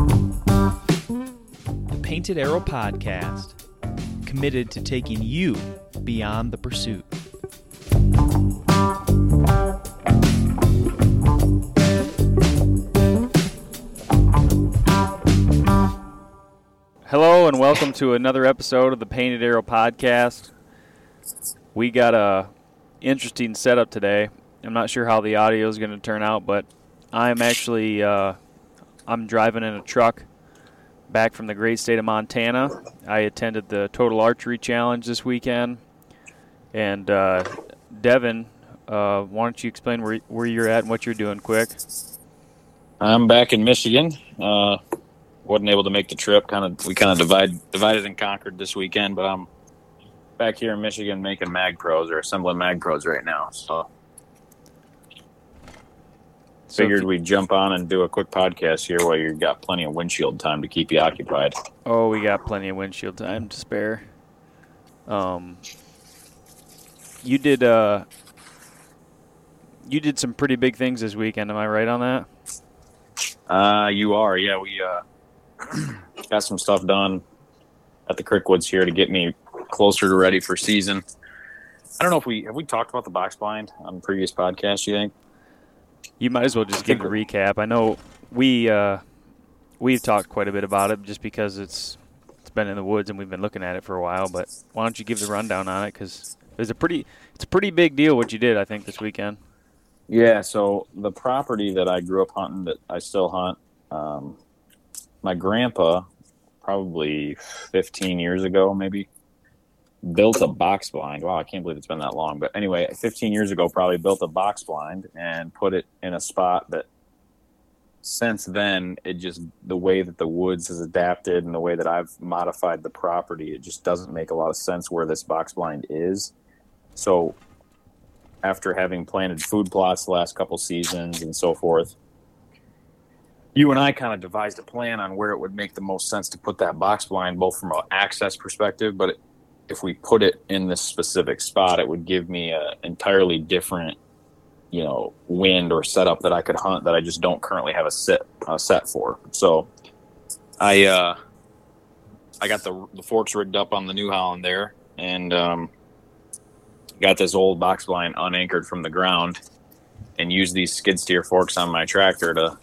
The Painted Arrow Podcast, committed to taking you beyond the pursuit. Hello and welcome to another episode of the Painted Arrow Podcast. We got a interesting setup today. I'm not sure how the audio is going to turn out, but I'm actually uh, I'm driving in a truck back from the great state of Montana. I attended the Total Archery Challenge this weekend, and uh, Devin, uh, why don't you explain where where you're at and what you're doing, quick? I'm back in Michigan. Uh, wasn't able to make the trip. Kind of, we kind of divide, divided and conquered this weekend. But I'm back here in Michigan making mag pros or assembling mag pros right now. So, So figured we'd jump on and do a quick podcast here while you've got plenty of windshield time to keep you occupied. Oh, we got plenty of windshield time to spare. Um, you did uh, you did some pretty big things this weekend. Am I right on that? Uh, you are, yeah. We uh, got some stuff done at the Crickwoods here to get me closer to ready for season. I don't know if we have we talked about the box blind on previous podcasts. You think? You might as well just give a recap. I know we uh, we've talked quite a bit about it just because it's it's been in the woods and we've been looking at it for a while. But why don't you give the rundown on it? Because it's a pretty it's a pretty big deal what you did. I think this weekend. Yeah, so the property that I grew up hunting that I still hunt, um, my grandpa, probably 15 years ago, maybe, built a box blind. Wow, I can't believe it's been that long. But anyway, 15 years ago, probably built a box blind and put it in a spot that since then, it just, the way that the woods has adapted and the way that I've modified the property, it just doesn't make a lot of sense where this box blind is. So after having planted food plots the last couple seasons and so forth, you and I kind of devised a plan on where it would make the most sense to put that box blind, both from an access perspective, but if we put it in this specific spot, it would give me an entirely different, you know, wind or setup that I could hunt that I just don't currently have a set set for. So, I uh, I got the the forks rigged up on the New Holland there, and um, got this old box blind unanchored from the ground and used these skid steer forks on my tractor to,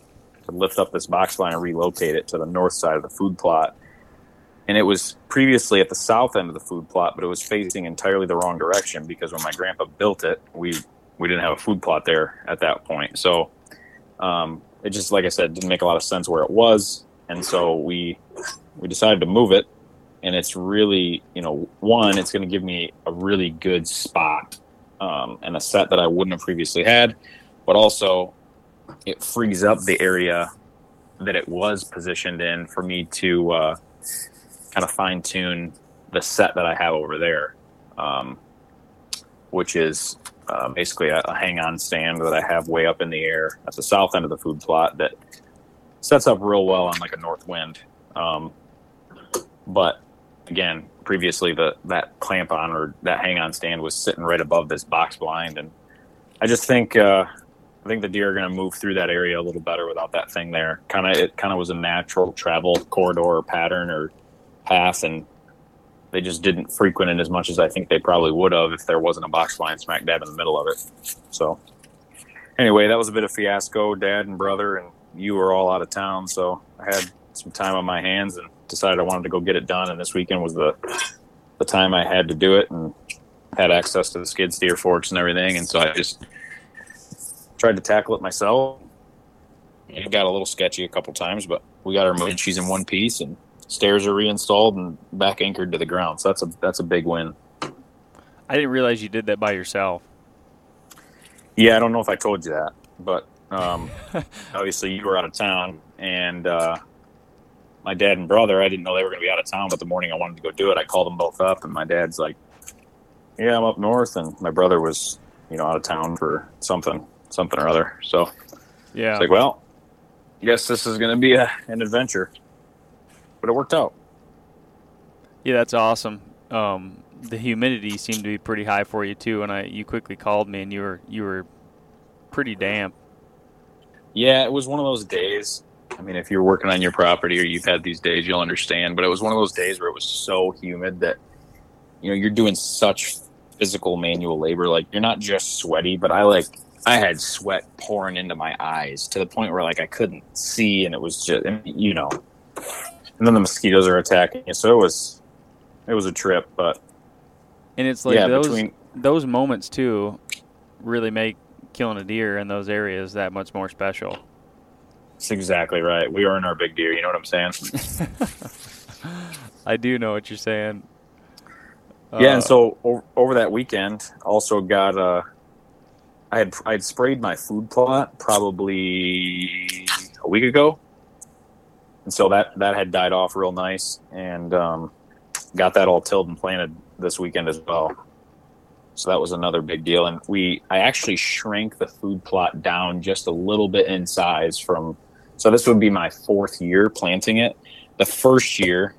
to lift up this box blind and relocate it to the north side of the food plot. And it was previously at the south end of the food plot, but it was facing entirely the wrong direction because when my grandpa built it, we we didn't have a food plot there at that point. So um, it just, like I said, didn't make a lot of sense where it was, and so we we decided to move it. And it's really you know one it's going to give me a really good spot um, and a set that i wouldn't have previously had. But also it frees up the area that it was positioned in for me to uh, kind of fine tune the set that i have over there um, which is uh, basically a, a hang on stand that i have way up in the air at the south end of the food plot that sets up real well on like a north wind um, but again, previously the that clamp on or that hang on stand was sitting right above this box blind, and I just think uh, I think the deer are going to move through that area a little better without that thing there. Kind of it kind of was a natural travel corridor or pattern or path, and they just didn't frequent it as much as I think they probably would have if there wasn't a box line smack dab in the middle of it. So anyway, that was a bit of fiasco. Dad and brother and you were all out of town, so I had some time on my hands and decided I wanted to go get it done. And this weekend was the the time I had to do it and had access to the skid steer forks and everything. And so I just tried to tackle it myself. It got a little sketchy a couple times, but we got our moved. She's in one piece and stairs are reinstalled and back anchored to the ground. So that's a that's a big win. I didn't realize you did that by yourself. Yeah, I don't know if I told you that, but um, obviously you were out of town, and uh, my dad and brother. I didn't know they were going to be out of town, but the morning I wanted to go do it, I called them both up, and my dad's like, "Yeah, I'm up north," and my brother was, you know, out of town for something, something or other. So Yeah. it's like, well, guess this is going to be a, an adventure, but it worked out. Yeah, that's awesome. Um, the humidity seemed to be pretty high for you too, and I you quickly called me and you were you were pretty damp. Yeah, it was one of those days. I mean, if you're working on your property or you've had these days, you'll understand. But it was one of those days where it was so humid that, you know, you're doing such physical manual labor. Like you're not just sweaty, but I like I had sweat pouring into my eyes to the point where like I couldn't see, and it was just you know. And then the mosquitoes are attacking you, so it was it was a trip. But and it's like yeah, those between, those moments too really make killing a deer in those areas that much more special. That's exactly right. We earn our big deer. You know what I'm saying? I do know what you're saying. Yeah, uh, and so over, over, that weekend, also got uh, I had I had sprayed my food plot probably a week ago, and so that that had died off real nice, and um, got that all tilled and planted this weekend as well. So that was another big deal. And we, I actually shrank the food plot down just a little bit in size from, so this would be my fourth year planting it. The first year,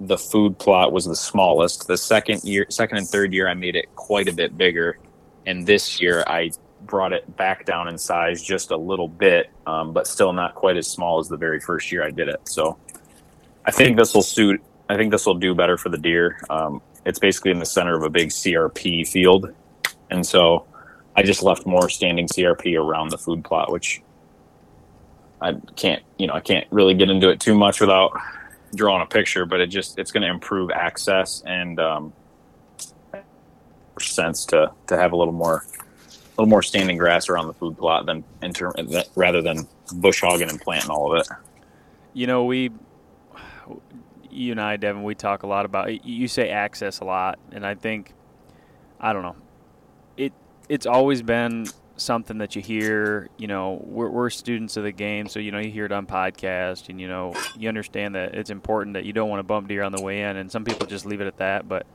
the food plot was the smallest. The second year, second and third year, I made it quite a bit bigger. And this year, I brought it back down in size just a little bit, um, but still not quite as small as the very first year I did it. So I think this will suit. I think this will do better for the deer. Um, it's basically in the center of a big CRP field, and so I just left more standing CRP around the food plot, which I can't, you know, I can't really get into it too much without drawing a picture, but it just it's going to improve access and um, sense to to have a little more a little more standing grass around the food plot than rather than bush hogging and planting all of it. You know, we you and I, Devin, we talk a lot about. You say access a lot, and I think, I don't know, it it's always been something that you hear. You know, we're, we're students of the game, so you know you hear it on podcast, and you know you understand that it's important that you don't want to bump deer on the way in, and some people just leave it at that. But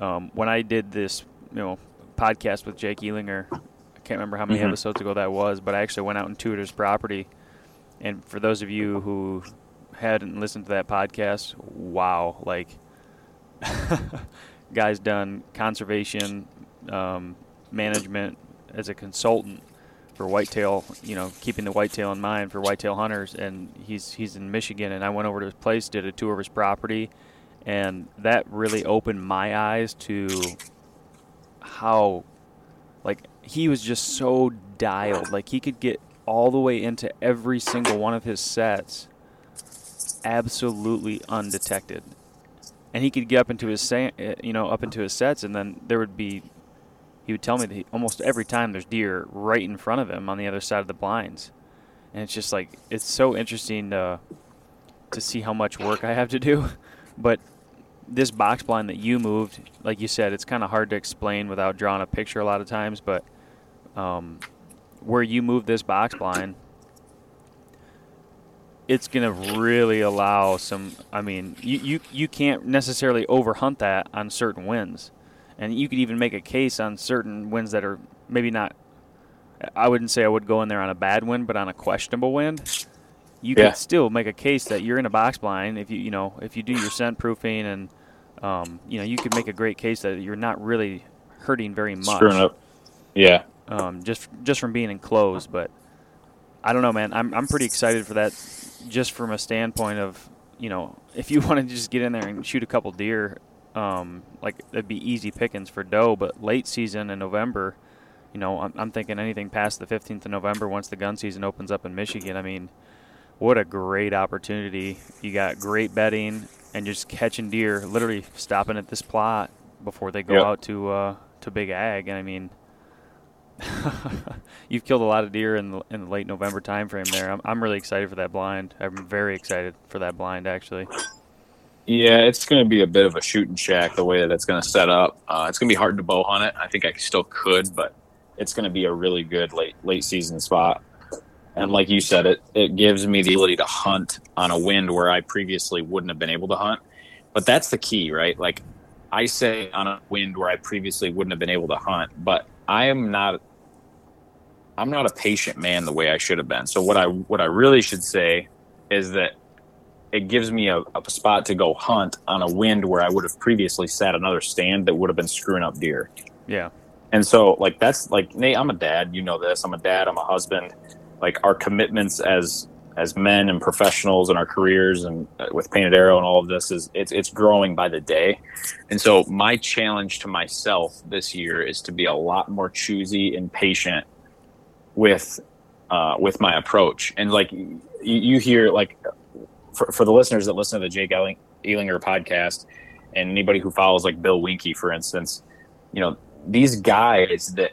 um, when I did this, you know, podcast with Jake Ehlinger, I can't remember how many mm-hmm. episodes ago that was, but I actually went out and toured his property. And for those of you who hadn't listened to that podcast, wow, like guy's done conservation um, management as a consultant for whitetail, you know, keeping the whitetail in mind for whitetail hunters. And he's he's in Michigan, and I went over to his place, did a tour of his property, and that really opened my eyes to how, like, he was just so dialed. Like he could get all the way into every single one of his sets absolutely undetected. And he could get up into his uh, you know up into his sets, and then there would be he would tell me that he, almost every time there's deer right in front of him on the other side of the blinds, and it's just like it's so interesting to to see how much work I have to do, but this box blind that you moved, like you said, it's kind of hard to explain without drawing a picture a lot of times, but um, where you move this box blind it's going to really allow some. I mean, you, you you can't necessarily overhunt that on certain winds, and you could even make a case on certain winds that are maybe not. I wouldn't say I would go in there on a bad wind, but on a questionable wind, you yeah. could still make a case that you're in a box blind if you you know if you do your scent proofing and um, you know you could make a great case that you're not really hurting very much. Screwing up. Yeah. Um, just just from being enclosed, but I don't know, man. I'm I'm pretty excited for that just from a standpoint of you know if you want to just get in there and shoot a couple deer, um, like it'd be easy pickings for doe. But late season in November, you know, I'm, I'm thinking anything past the 15th of November once the gun season opens up in Michigan. I mean, what a great opportunity! You got great bedding and just catching deer, literally stopping at this plot before they go yep. out to uh, to Big Ag. And I mean, You've killed a lot of deer in the, in the late November timeframe there. I'm, I'm really excited for that blind. I'm very excited for that blind, actually. Yeah, it's going to be a bit of a shooting shack the way that it's going to set up. Uh, it's going to be hard to bow hunt it. I think I still could, but it's going to be a really good late late season spot. And like you said, it it gives me the ability to hunt on a wind where I previously wouldn't have been able to hunt. But that's the key, right? Like I say on a wind where I previously wouldn't have been able to hunt, but I am not I'm not a patient man the way I should have been. So what I what I really should say is that it gives me a, a, spot to go hunt on a wind where I would have previously sat another stand that would have been screwing up deer. Yeah. And so like that's like Nate, I'm a dad, you know this. I'm a dad, I'm a husband. Like our commitments as as men and professionals and our careers and uh, with painted arrow and all of this is it's it's growing by the day. And so my challenge to myself this year is to be a lot more choosy and patient with uh, with my approach. And like you, you hear like for, for the listeners that listen to the jake Ehlinger podcast and anybody who follows like bill Winke for instance you know these guys that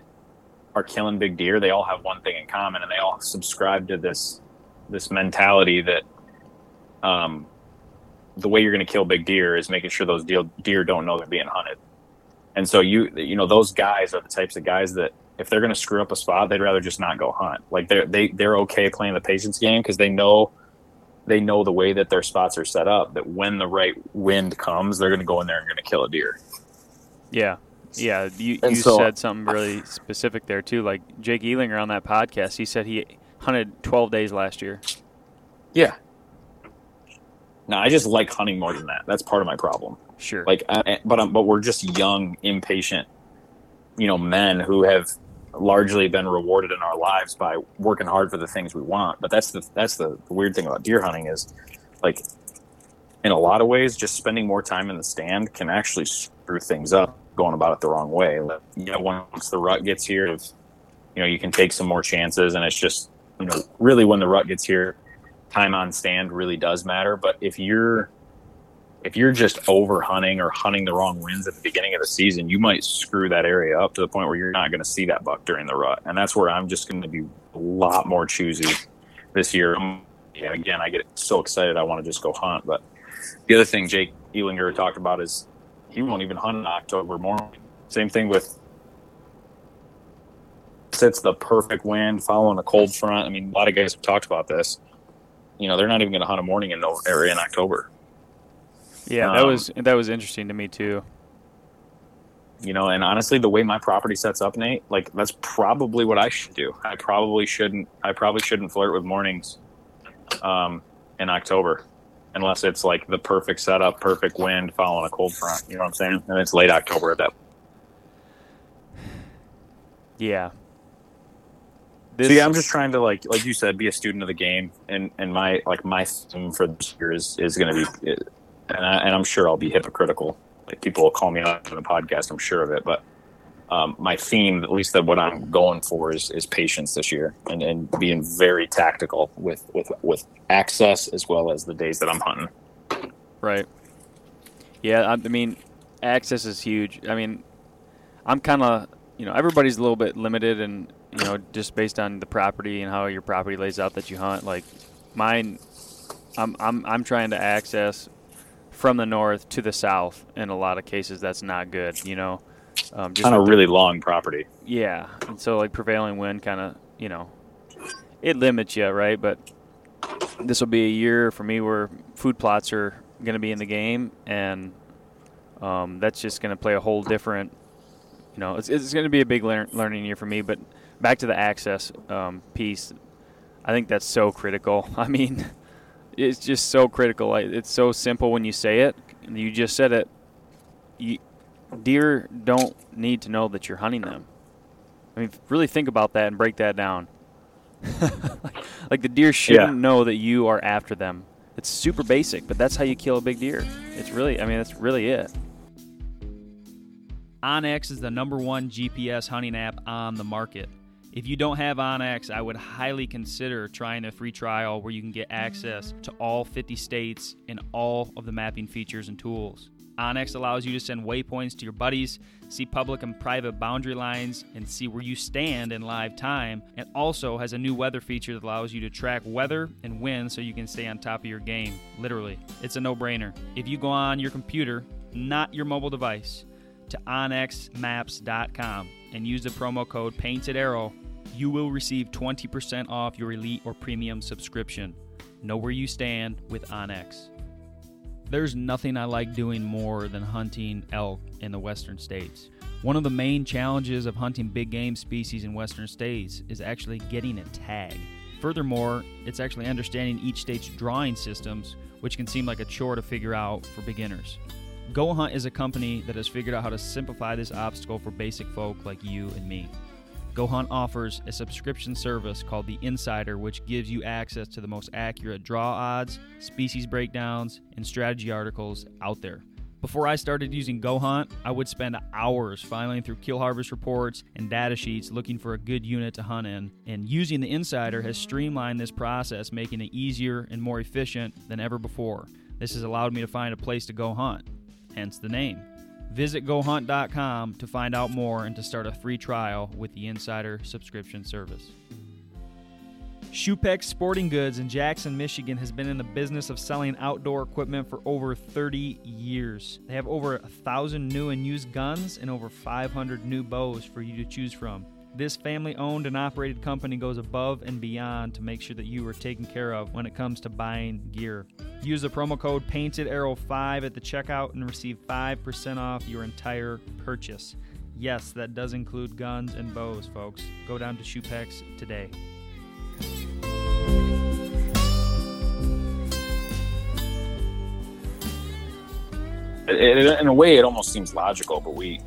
are killing big deer they all have one thing in common and they all subscribe to this this mentality that um, the way you're going to kill big deer is making sure those deer, deer don't know they're being hunted. And so you you know those guys are the types of guys that if they're going to screw up a spot, they'd rather just not go hunt. Like they're they they're okay playing the patience game because they know they know the way that their spots are set up. That when the right wind comes, they're going to go in there and going to kill a deer. Yeah, yeah. You you so, said something really specific there too. Like Jake Ehlinger on that podcast, he said he hunted 12 days last year. Yeah. No, I just like hunting more than that. That's part of my problem. Sure. Like, uh, but um, but we're just young, impatient, you know, men who have largely been rewarded in our lives by working hard for the things we want. But that's the that's the weird thing about deer hunting is, like, in a lot of ways, just spending more time in the stand can actually screw things up going about it the wrong way. You know, once the rut gets here, you know, you can take some more chances, and it's just you know, really when the rut gets here, time on stand really does matter. But if you're if you're just over hunting or hunting the wrong winds at the beginning of the season, you might screw that area up to the point where you're not going to see that buck during the rut. And that's where I'm just going to be a lot more choosy this year. Um, yeah, again, I get so excited I want to just go hunt. But the other thing Jake Ehlinger talked about is he won't even hunt in October morning. Same thing with it's the perfect wind following a cold front. I mean, a lot of guys have talked about this. You know, they're not even going to hunt a morning in area in October. Yeah, um, that was that was interesting to me too. You know, and honestly, the way my property sets up, Nate, like that's probably what I should do. I probably shouldn't. I probably shouldn't flirt with mornings um, in October, unless it's like the perfect setup, perfect wind, following a cold front. You know what I'm saying? And it's late October at that. Yeah, this, See, I'm just trying to like, like you said, be a student of the game, and and my like my theme for this year is is going to be, and, I, and I'm sure I'll be hypocritical. Like people will call me out on the podcast, I'm sure of it, but um, my theme, at least that what I'm going for, is is patience this year, and and being very tactical with with with access as well as the days that I'm hunting. Right. Yeah, I mean, access is huge. I mean, I'm kind of you know everybody's a little bit limited and you know, just based on the property and how your property lays out that you hunt. Like mine, I'm I'm I'm trying to access from the north to the south. In a lot of cases, that's not good. You know, um, just on a really the, long property. Yeah, and so like prevailing wind kind of you know, it limits you, right? But this will be a year for me where food plots are going to be in the game, and um, that's just going to play a whole different. You know, it's, it's going to be a big lear- learning year for me, but back to the access um, piece. I think that's so critical. I mean, it's just so critical. It's so simple when you say it. You just said it. You, deer don't need to know that you're hunting them. I mean, really think about that and break that down. like, like, the deer shouldn't yeah. know that you are after them. It's super basic, but that's how you kill a big deer. It's really, I mean, that's really it. onX is the number one GPS hunting app on the market. If you don't have onX, I would highly consider trying a free trial where you can get access to all 50 states and all of the mapping features and tools. onX allows you to send waypoints to your buddies, see public and private boundary lines, and see where you stand in live time. It also has a new weather feature that allows you to track weather and wind so you can stay on top of your game. Literally, it's a no brainer. If you go on your computer, not your mobile device, to onxmaps.com and use the promo code Painted Arrow you will receive 20% off your elite or premium subscription. Know where you stand with onX. There's nothing I like doing more than hunting elk in the western states. One of the main challenges of hunting big game species in western states is actually getting a tag. Furthermore, it's actually understanding each state's drawing systems, which can seem like a chore to figure out for beginners. Go Hunt is a company that has figured out how to simplify this obstacle for basic folk like you and me. Go Hunt offers a subscription service called The Insider, which gives you access to the most accurate draw odds, species breakdowns, and strategy articles out there. Before I started using Go Hunt, I would spend hours filing through kill harvest reports and data sheets looking for a good unit to hunt in. And using the Insider has streamlined this process, making it easier and more efficient than ever before. This has allowed me to find a place to go hunt, hence the name. Visit GoHunt.com to find out more and to start a free trial with the Insider subscription service. Schupbach's Sporting Goods in Jackson, Michigan has been in the business of selling outdoor equipment for over 30 years. They have over a thousand new and used guns and over 500 new bows for you to choose from. This family owned and operated company goes above and beyond to make sure that you are taken care of when it comes to buying gear. Use the promo code Painted Arrow 5 at the checkout and receive 5% off your entire purchase. Yes, that does include guns and bows, folks. Go down to Schupbach's today. In a way, it almost seems logical, but we,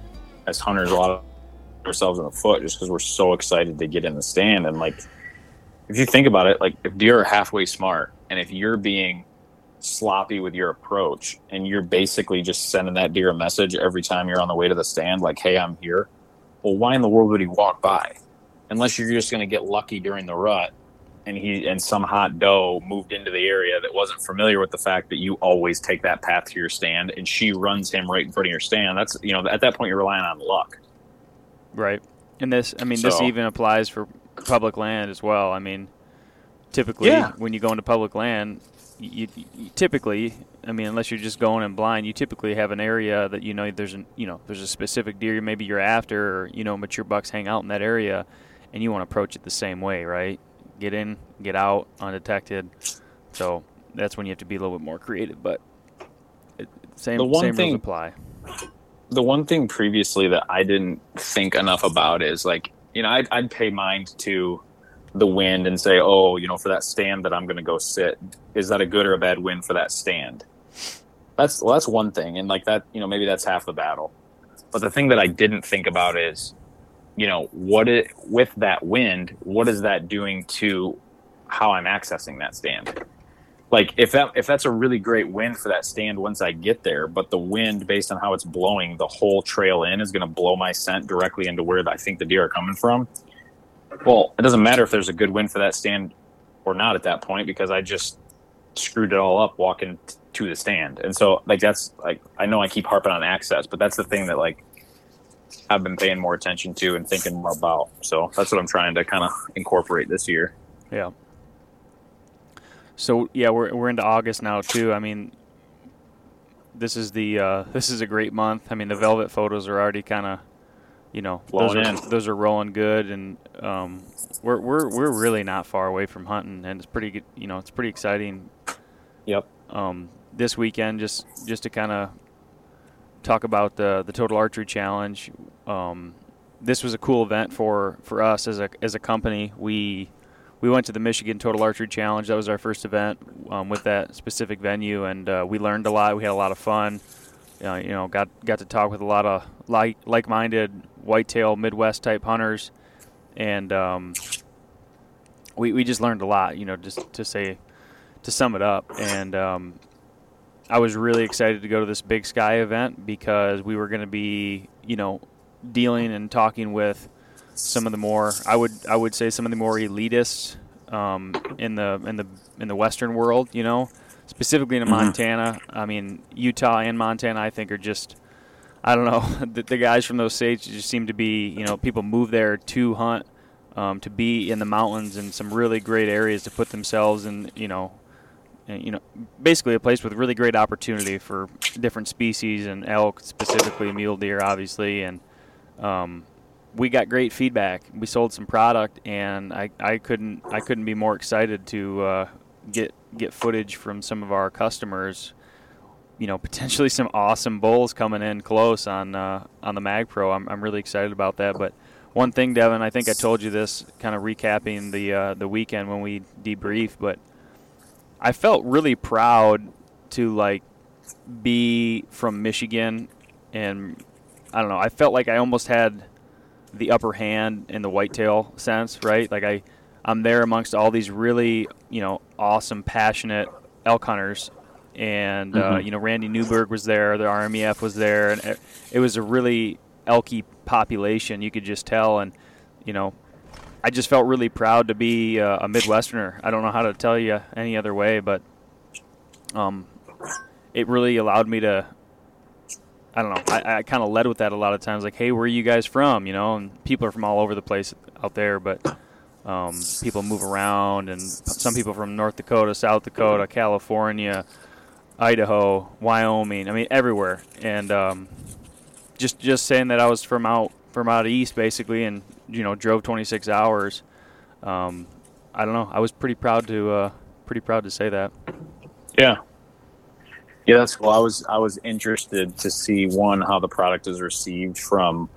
as hunters, a lot of ourselves in the foot just because we're so excited to get in the stand. And like, if you think about it, like if deer are halfway smart, and if you're being sloppy with your approach, and you're basically just sending that deer a message every time you're on the way to the stand, like, "Hey, I'm here." Well, why in the world would he walk by? Unless you're just going to get lucky during the rut and he and some hot doe moved into the area that wasn't familiar with the fact that you always take that path to your stand and she runs him right in front of your stand that's you know at that point you're relying on luck Right. And this, I mean, So- this even applies for public land as well. I mean, typically Yeah. when you go into public land, you, you typically, I mean, unless you're just going in blind, you typically have an area that you know there's an, you know, there's a specific deer maybe you're after, or you know, mature bucks hang out in that area, and you want to approach it the same way, right? Get in, get out, undetected. So that's when you have to be a little bit more creative, but it, same The one same thing- rules apply. The one thing previously that I didn't think enough about is like, you know, I'd, I'd pay mind to the wind and say, oh, you know, for that stand that I'm going to go sit, is that a good or a bad wind for that stand? That's well, that's one thing, and like that, you know, maybe that's half the battle. But the thing that I didn't think about is, you know, what it with that wind, what is that doing to how I'm accessing that stand? Like if that if that's a really great wind for that stand once I get there, but the wind based on how it's blowing the whole trail in is going to blow my scent directly into where I think the deer are coming from. Well, it doesn't matter if there's a good wind for that stand or not at that point because I just screwed it all up walking t- to the stand. And so like that's like I know I keep harping on access, but that's the thing that like I've been paying more attention to and thinking more about. So that's what I'm trying to kind of incorporate this year. Yeah. So yeah, we're we're into August now too. I mean, this is the uh, this is a great month. I mean, the velvet photos are already kind of, you know, those are those are rolling good, and um, we're we're we're really not far away from hunting, and it's pretty good. You know, it's pretty exciting. Yep. Um, this weekend, just just to kind of talk about the the total archery challenge. Um, this was a cool event for for us as a as a company. We we went to the Michigan Total Archery Challenge. That was our first event um, with that specific venue, and uh, we learned a lot. We had a lot of fun. Uh, you know, got got to talk with a lot of like like-minded whitetail Midwest type hunters, and um, we we just learned a lot. You know, just to say to sum it up, and um, I was really excited to go to this Big Sky event because we were going to be, you know, dealing and talking with some of the more I would I would say some of the more elitists um, in the in the in the Western world. You know, specifically in Mhm. Montana. I mean, Utah and Montana, I think are just I don't know the, the guys from those states just seem to be you know people move there to hunt. Um, to be in the mountains and some really great areas to put themselves in, you know, you know, basically a place with really great opportunity for different species and elk, specifically mule deer, obviously. And um, we got great feedback. We sold some product, and I, I couldn't I couldn't be more excited to uh, get get footage from some of our customers. You know, potentially some awesome bulls coming in close on uh, on the Mag Pro. I'm I'm really excited about that. But one thing, Devin, I think I told you this, kind of recapping the uh, the weekend when we debriefed, but I felt really proud to like be from Michigan, and I don't know. I felt like I almost had the upper hand in the whitetail sense, right? Like I, I'm there amongst all these really, you know, awesome, passionate elk hunters, and uh, Mhm. you know, Randy Newberg was there, the RMEF was there, and it, it was a really elky population. You could just tell, and you know, I just felt really proud to be uh, a Midwesterner. I don't know how to tell you any other way, but um, it really allowed me to. I don't know. I, I kind of led with that a lot of times, like, "Hey, where are you guys from?" You know, and people are from all over the place out there, but um, people move around, and some people from North Dakota, South Dakota, California, Idaho, Wyoming. I mean, everywhere. And um, just just saying that I was from out from out east, basically, and you know, drove 26 hours. Um, I don't know. I was pretty proud to uh, pretty proud to say that. Yeah. Yeah, that's cool. I was I was interested to see one how the product is received from,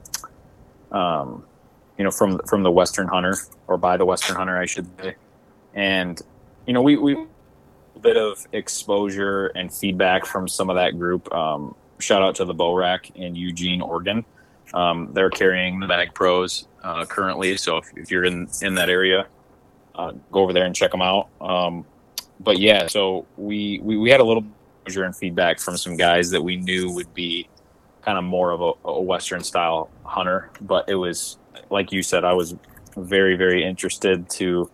um, you know, from from the Western hunter or by the Western hunter, I should say. And you know, we we a bit of exposure and feedback from some of that group. Um, shout out to the Bow Rack in Eugene, Oregon. Um, they're carrying the Mag Pros uh, currently, so if, if you're in in that area, uh, go over there and check them out. Um, but yeah, so we, we we had a little exposure and feedback from some guys that we knew would be kind of more of a, a Western style hunter. But it was like you said, I was very very interested to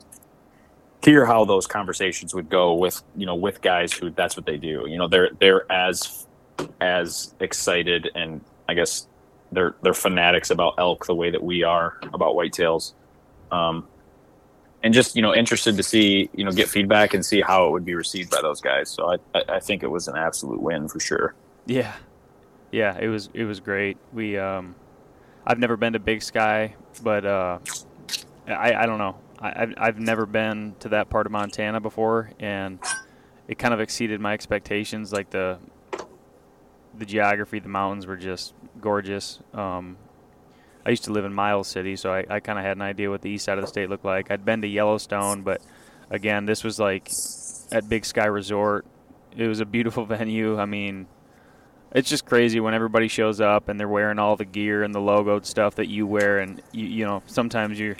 hear how those conversations would go with you know with guys who that's what they do. You know, they're they're as as excited and I guess they're they're fanatics about elk the way that we are about whitetails. Um, and just you know interested to see you know get feedback and see how it would be received by those guys. So I I, think it was an absolute win for sure. Yeah, yeah, it was it was great. We um, I've never been to Big Sky, but uh, I I don't know. I I've, I've never been to that part of Montana before, and it kind of exceeded my expectations. Like the the geography, the mountains were just gorgeous. Um, I used to live in Miles City, so I, I kind of had an idea what the east side of the state looked like. I'd been to Yellowstone, but again, this was like at Big Sky Resort. It was a beautiful venue. I mean, it's just crazy when everybody shows up and they're wearing all the gear and the logoed stuff that you wear, and you, you know sometimes you're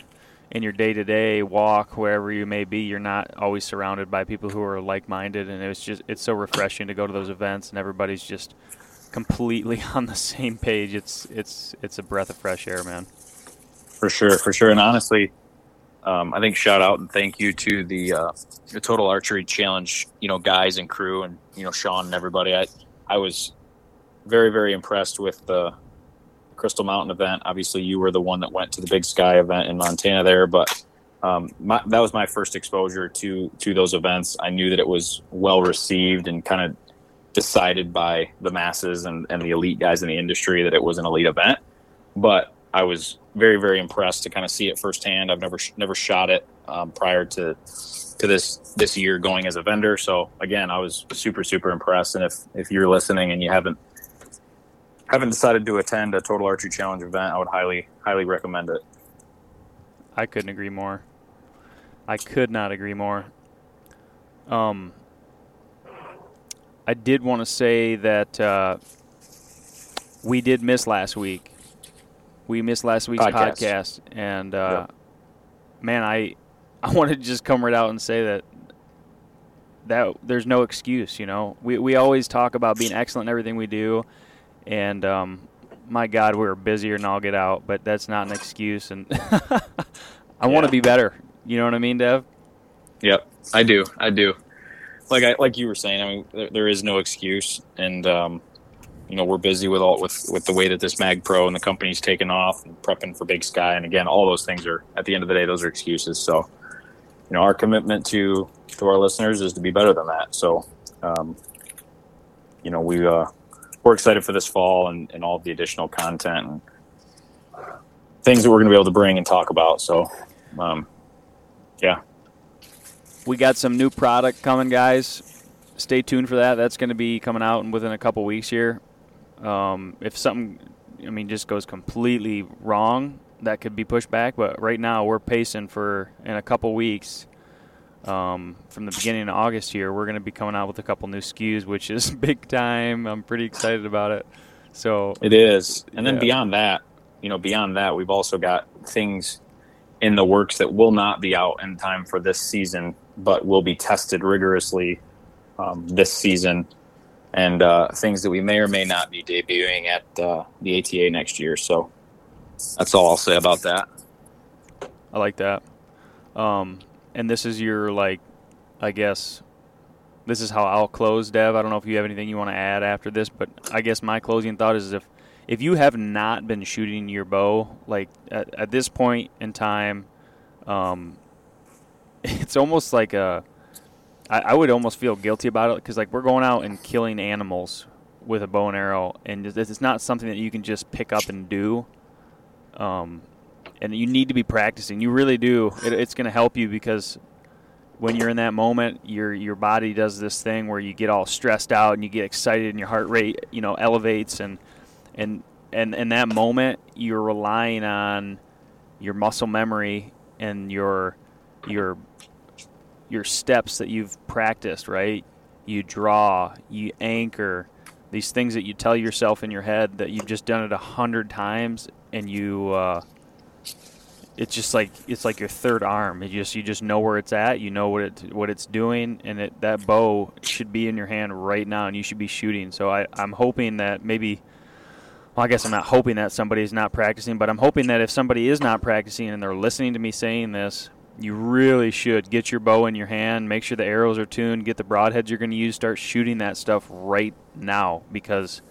in your day-to-day walk wherever you may be, you're not always surrounded by people who are like-minded, and it's just it's so refreshing to go to those events and everybody's just completely on the same page. It's it's it's a breath of fresh air, man. For sure, for sure. And honestly, um, I think shout out and thank you to the uh, the Total Archery Challenge, you know, guys and crew, and you know Sean and everybody. I I was very very impressed with the Crystal Mountain event. Obviously, you were the one that went to the Big Sky event in Montana there, but um, my, that was my first exposure to to those events. I knew that it was well received and kind of decided by the masses and, and the elite guys in the industry that it was an elite event. But I was very, very impressed to kind of see it firsthand. I've never never shot it um, prior to to this this year going as a vendor. So again, I was super, super impressed. And if if you're listening and you haven't haven't decided to attend a Total Archery Challenge event, I would highly, highly recommend it. I couldn't agree more. I could not agree more. Um, I did want to say that uh, we did miss last week. We missed last week's Podcast. podcast, and uh, man, I I want to just come right out and say that that there's no excuse. You know, we we always talk about being excellent in everything we do, and um, my God, we were busier than I'll get out, but that's not an excuse. And I want to be better. You know what I mean, Dev? Yep, I do. I do. Like I like you were saying. I mean, there, there is no excuse, and um, you know we're busy with all with with the way that this Mag Pro and the company's taken off and prepping for Big Sky, and again, all those things are at the end of the day, those are excuses. So, you know, our commitment to to our listeners is to be better than that. So, um, you know, we uh, we're excited for this fall and, and all the additional content and things that we're going to be able to bring and talk about. So, um, yeah, We got some new product coming, guys. Stay tuned for that. That's going to be coming out within a couple weeks here. Um, if something, I mean, just goes completely wrong, that could be pushed back. But right now, we're pacing for in a couple weeks. Um, from the beginning of August here, we're going to be coming out with a couple new SKUs, which is big time. I'm pretty excited about it. So It is, and then Yeah. beyond that, you know, beyond that, we've also got things in the works that will not be out in time for this season, but will be tested rigorously um, this season, and uh, things that we may or may not be debuting at uh, the ATA next year. So that's all I'll say about that. I like that. Um, and this is your like, I guess, this is how I'll close, Dev. I don't know if you have anything you want to add after this, but I guess my closing thought is if if you have not been shooting your bow, like at, at this point in time, um, it's almost like a. I, I would almost feel guilty about it because like we're going out and killing animals with a bow and arrow, and it's not something that you can just pick up and do. Um, and you need to be practicing. You really do. It, it's going to help you because when you're in that moment, your your body does this thing where you get all stressed out and you get excited and your heart rate, you know, elevates and and and in that moment you're relying on your muscle memory and your your your steps that you've practiced, right? You draw, you anchor, these things that you tell yourself in your head that you've just done it a hundred times, and you, uh, it's just like it's like your third arm. You just you just know where it's at. You know what it what it's doing, and it, that bow should be in your hand right now, and you should be shooting. So I, I'm hoping that maybe well, I guess I'm not hoping that somebody is not practicing, but I'm hoping that if somebody is not practicing and they're listening to me saying this, you really should get your bow in your hand, make sure the arrows are tuned, get the broadheads you're going to use, start shooting that stuff right now because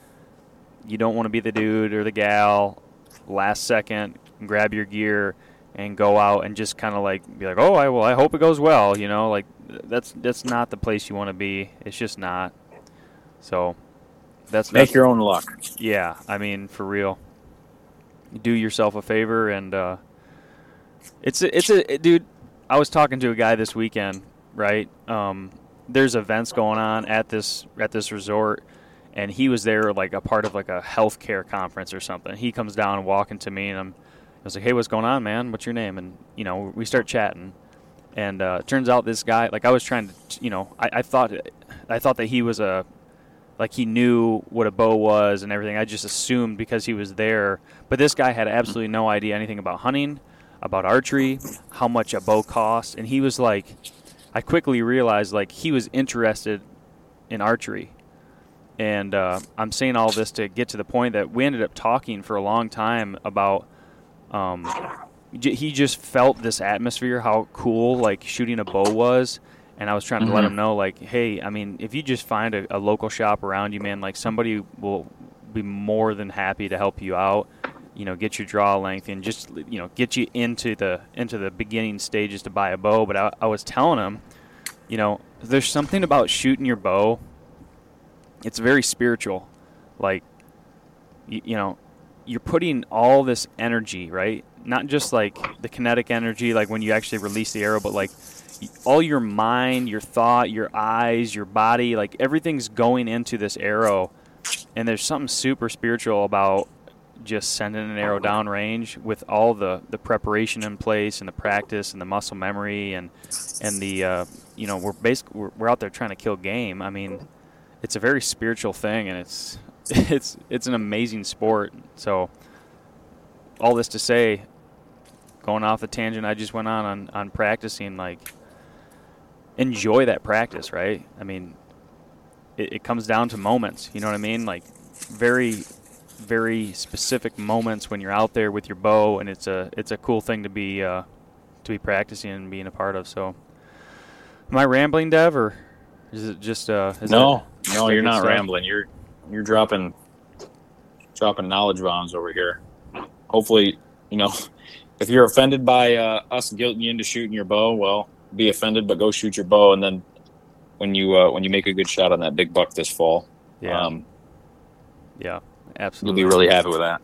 you don't want to be the dude or the gal last second grab your gear and go out and just kind of like be like, "Oh, I well, I hope it goes well," you know, like that's that's not the place you want to be. It's just not. So, that's Make that's, your own luck. yeah, I mean, for real. Do yourself a favor, and uh, it's a, it's a dude. I was talking to a guy this weekend, right? Um, there's events going on at this at this resort, and he was there like a part of like a healthcare conference or something. He comes down walking to me, and I'm, I was like, "Hey, what's going on, man? What's your name?" And you know, we start chatting, and uh, turns out this guy, like I was trying to, you know, I, I thought, I thought that he was a like he knew what a bow was and everything. I just assumed because he was there. But this guy had absolutely no idea anything about hunting, about archery, how much a bow costs, and he was like, I quickly realized like he was interested in archery. And uh, I'm saying all this to get to the point that we ended up talking for a long time about. Um, j- he just felt this atmosphere, how cool like shooting a bow was, and I was trying to let Mhm. him know, like, hey, I mean, if you just find a, a local shop around you, man, like somebody will be more than happy to help you out. You know, get your draw length and just you know get you into the into the beginning stages to buy a bow. But I, I was telling him, you know, there's something about shooting your bow. It's very spiritual, like, you, you know, you're putting all this energy, right? Not just like the kinetic energy, like when you actually release the arrow, but like all your mind, your thought, your eyes, your body, like everything's going into this arrow. And there's something super spiritual about just sending an arrow down range with all the, the preparation in place and the practice and the muscle memory and and the uh, you know we're basically we're, we're out there trying to kill game. I mean, it's a very spiritual thing and it's it's it's an amazing sport. So all this to say, going off the tangent I just went on on, on practicing, like enjoy that practice, right? I mean, it, it comes down to moments. You know what I mean? Like very, very specific moments when you're out there with your bow, and it's a it's a cool thing to be uh, to be practicing and being a part of. So, am I rambling, Dev, or is it just uh? Is no, that- no, you're not stuff? rambling. You're you're dropping dropping knowledge bombs over here. Hopefully, you know, if you're offended by uh, us guilting you into shooting your bow, well, be offended, but go shoot your bow, and then when you uh, when you make a good shot on that big buck this fall, Yeah, um, yeah, you'll be really happy with that.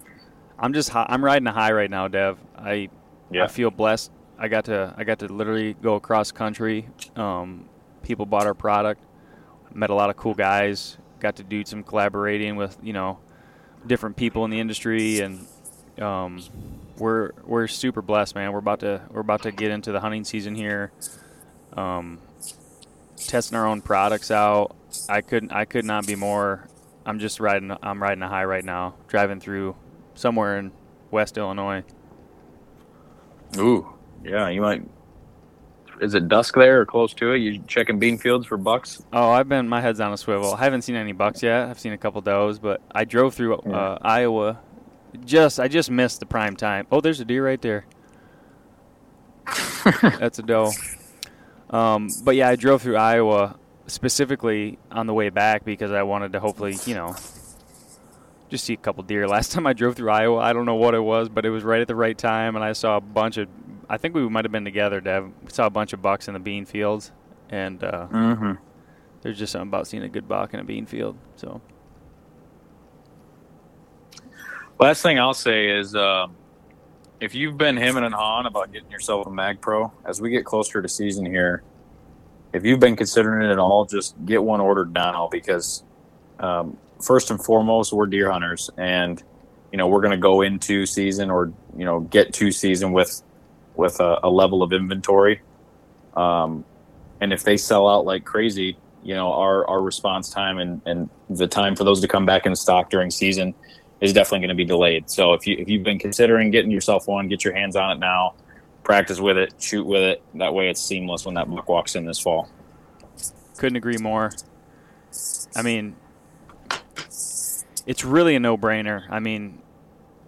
I'm just hi- I'm riding a high right now, Dev. I Yeah. I feel blessed. I got to I got to literally go across country. Um, people bought our product. Met a lot of cool guys. Got to do some collaborating with you know different people in the industry, and um, we're we're super blessed, man. We're about to we're about to get into the hunting season here. Um, testing our own products out. I couldn't I could not be more. I'm just riding I'm riding a high right now. Driving through somewhere in West Illinois. Ooh, yeah, you might. Is it dusk there or close to it? You checking bean fields for bucks? Oh, I've been my head's on a swivel. I haven't seen any bucks yet. I've seen a couple does, but I drove through uh, Yeah. Iowa. Just I just missed the prime time. Oh, there's a deer right there. That's a doe. Um, but yeah, I drove through Iowa specifically on the way back because I wanted to hopefully, you know, just see a couple deer. Last time I drove through Iowa, I don't know what it was, but it was right at the right time, and I saw a bunch of. I think we might have been together, Dev. We saw a bunch of bucks in the bean fields, and uh, Mm-hmm. there's just something about seeing a good buck in a bean field. So Last thing I'll say is, uh, if you've been hemming and hawing about getting yourself a Mag Pro, as we get closer to season here, if you've been considering it at all, just get one ordered now because, um, first and foremost, we're deer hunters, and you know we're going to go into season or you know get to season with with a, a level of inventory. Um, and if they sell out like crazy, you know our our response time and and the time for those to come back in stock during season is definitely going to be delayed. So if you if you've been considering getting yourself one, get your hands on it now. Practice with it, shoot with it. That way, it's seamless when that buck walks in this fall. couldn't agree more. I mean, it's really a no-brainer. I mean,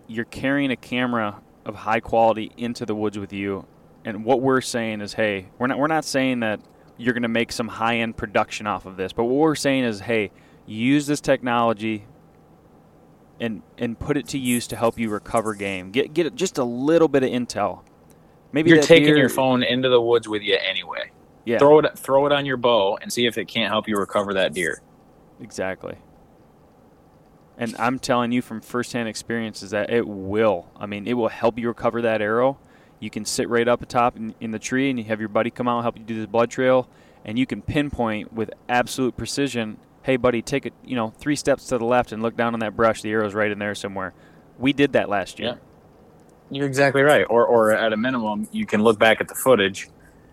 you're carrying a camera of high quality into the woods with you, and what we're saying is, hey, we're not we're not saying that you're going to make some high-end production off of this, but what we're saying is, hey, use this technology and and put it to use to help you recover game. Get get just a little bit of intel. Maybe You're taking deer- your phone into the woods with you anyway. Yeah, Throw it throw it on your bow and see if it can't help you recover that deer. Exactly. And I'm telling you from firsthand experience is that it will. I mean, it will help you recover that arrow. You can sit right up atop in, in the tree and you have your buddy come out and help you do this blood trail, and you can pinpoint with absolute precision. Hey, buddy, take it. You know, three steps to the left and look down on that brush. The arrow's right in there somewhere. We did that last year. Yeah. You're exactly right. Or or at a minimum, you can look back at the footage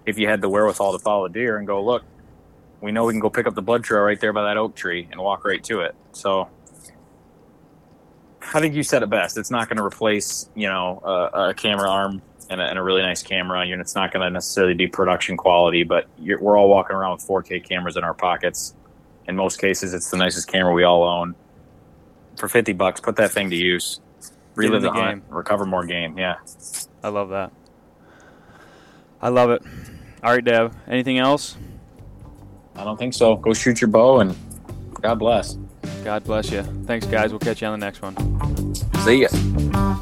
if you had the wherewithal to follow deer and go, look, we know we can go pick up the blood trail right there by that oak tree and walk right to it. So I think you said it best. It's not going to replace, you know, a, a camera arm and a, and a really nice camera. And it's not going to necessarily be production quality, but we're all walking around with 4K cameras in our pockets. In most cases, it's the nicest camera we all own. For 50 bucks, put that thing to use. Relive the the, hunt, recover more game. Yeah. I love that. I love it. All right, Dev. Anything else? I don't think so. Go shoot your bow and God bless. God bless you. Thanks, guys. We'll catch you on the next one. See ya.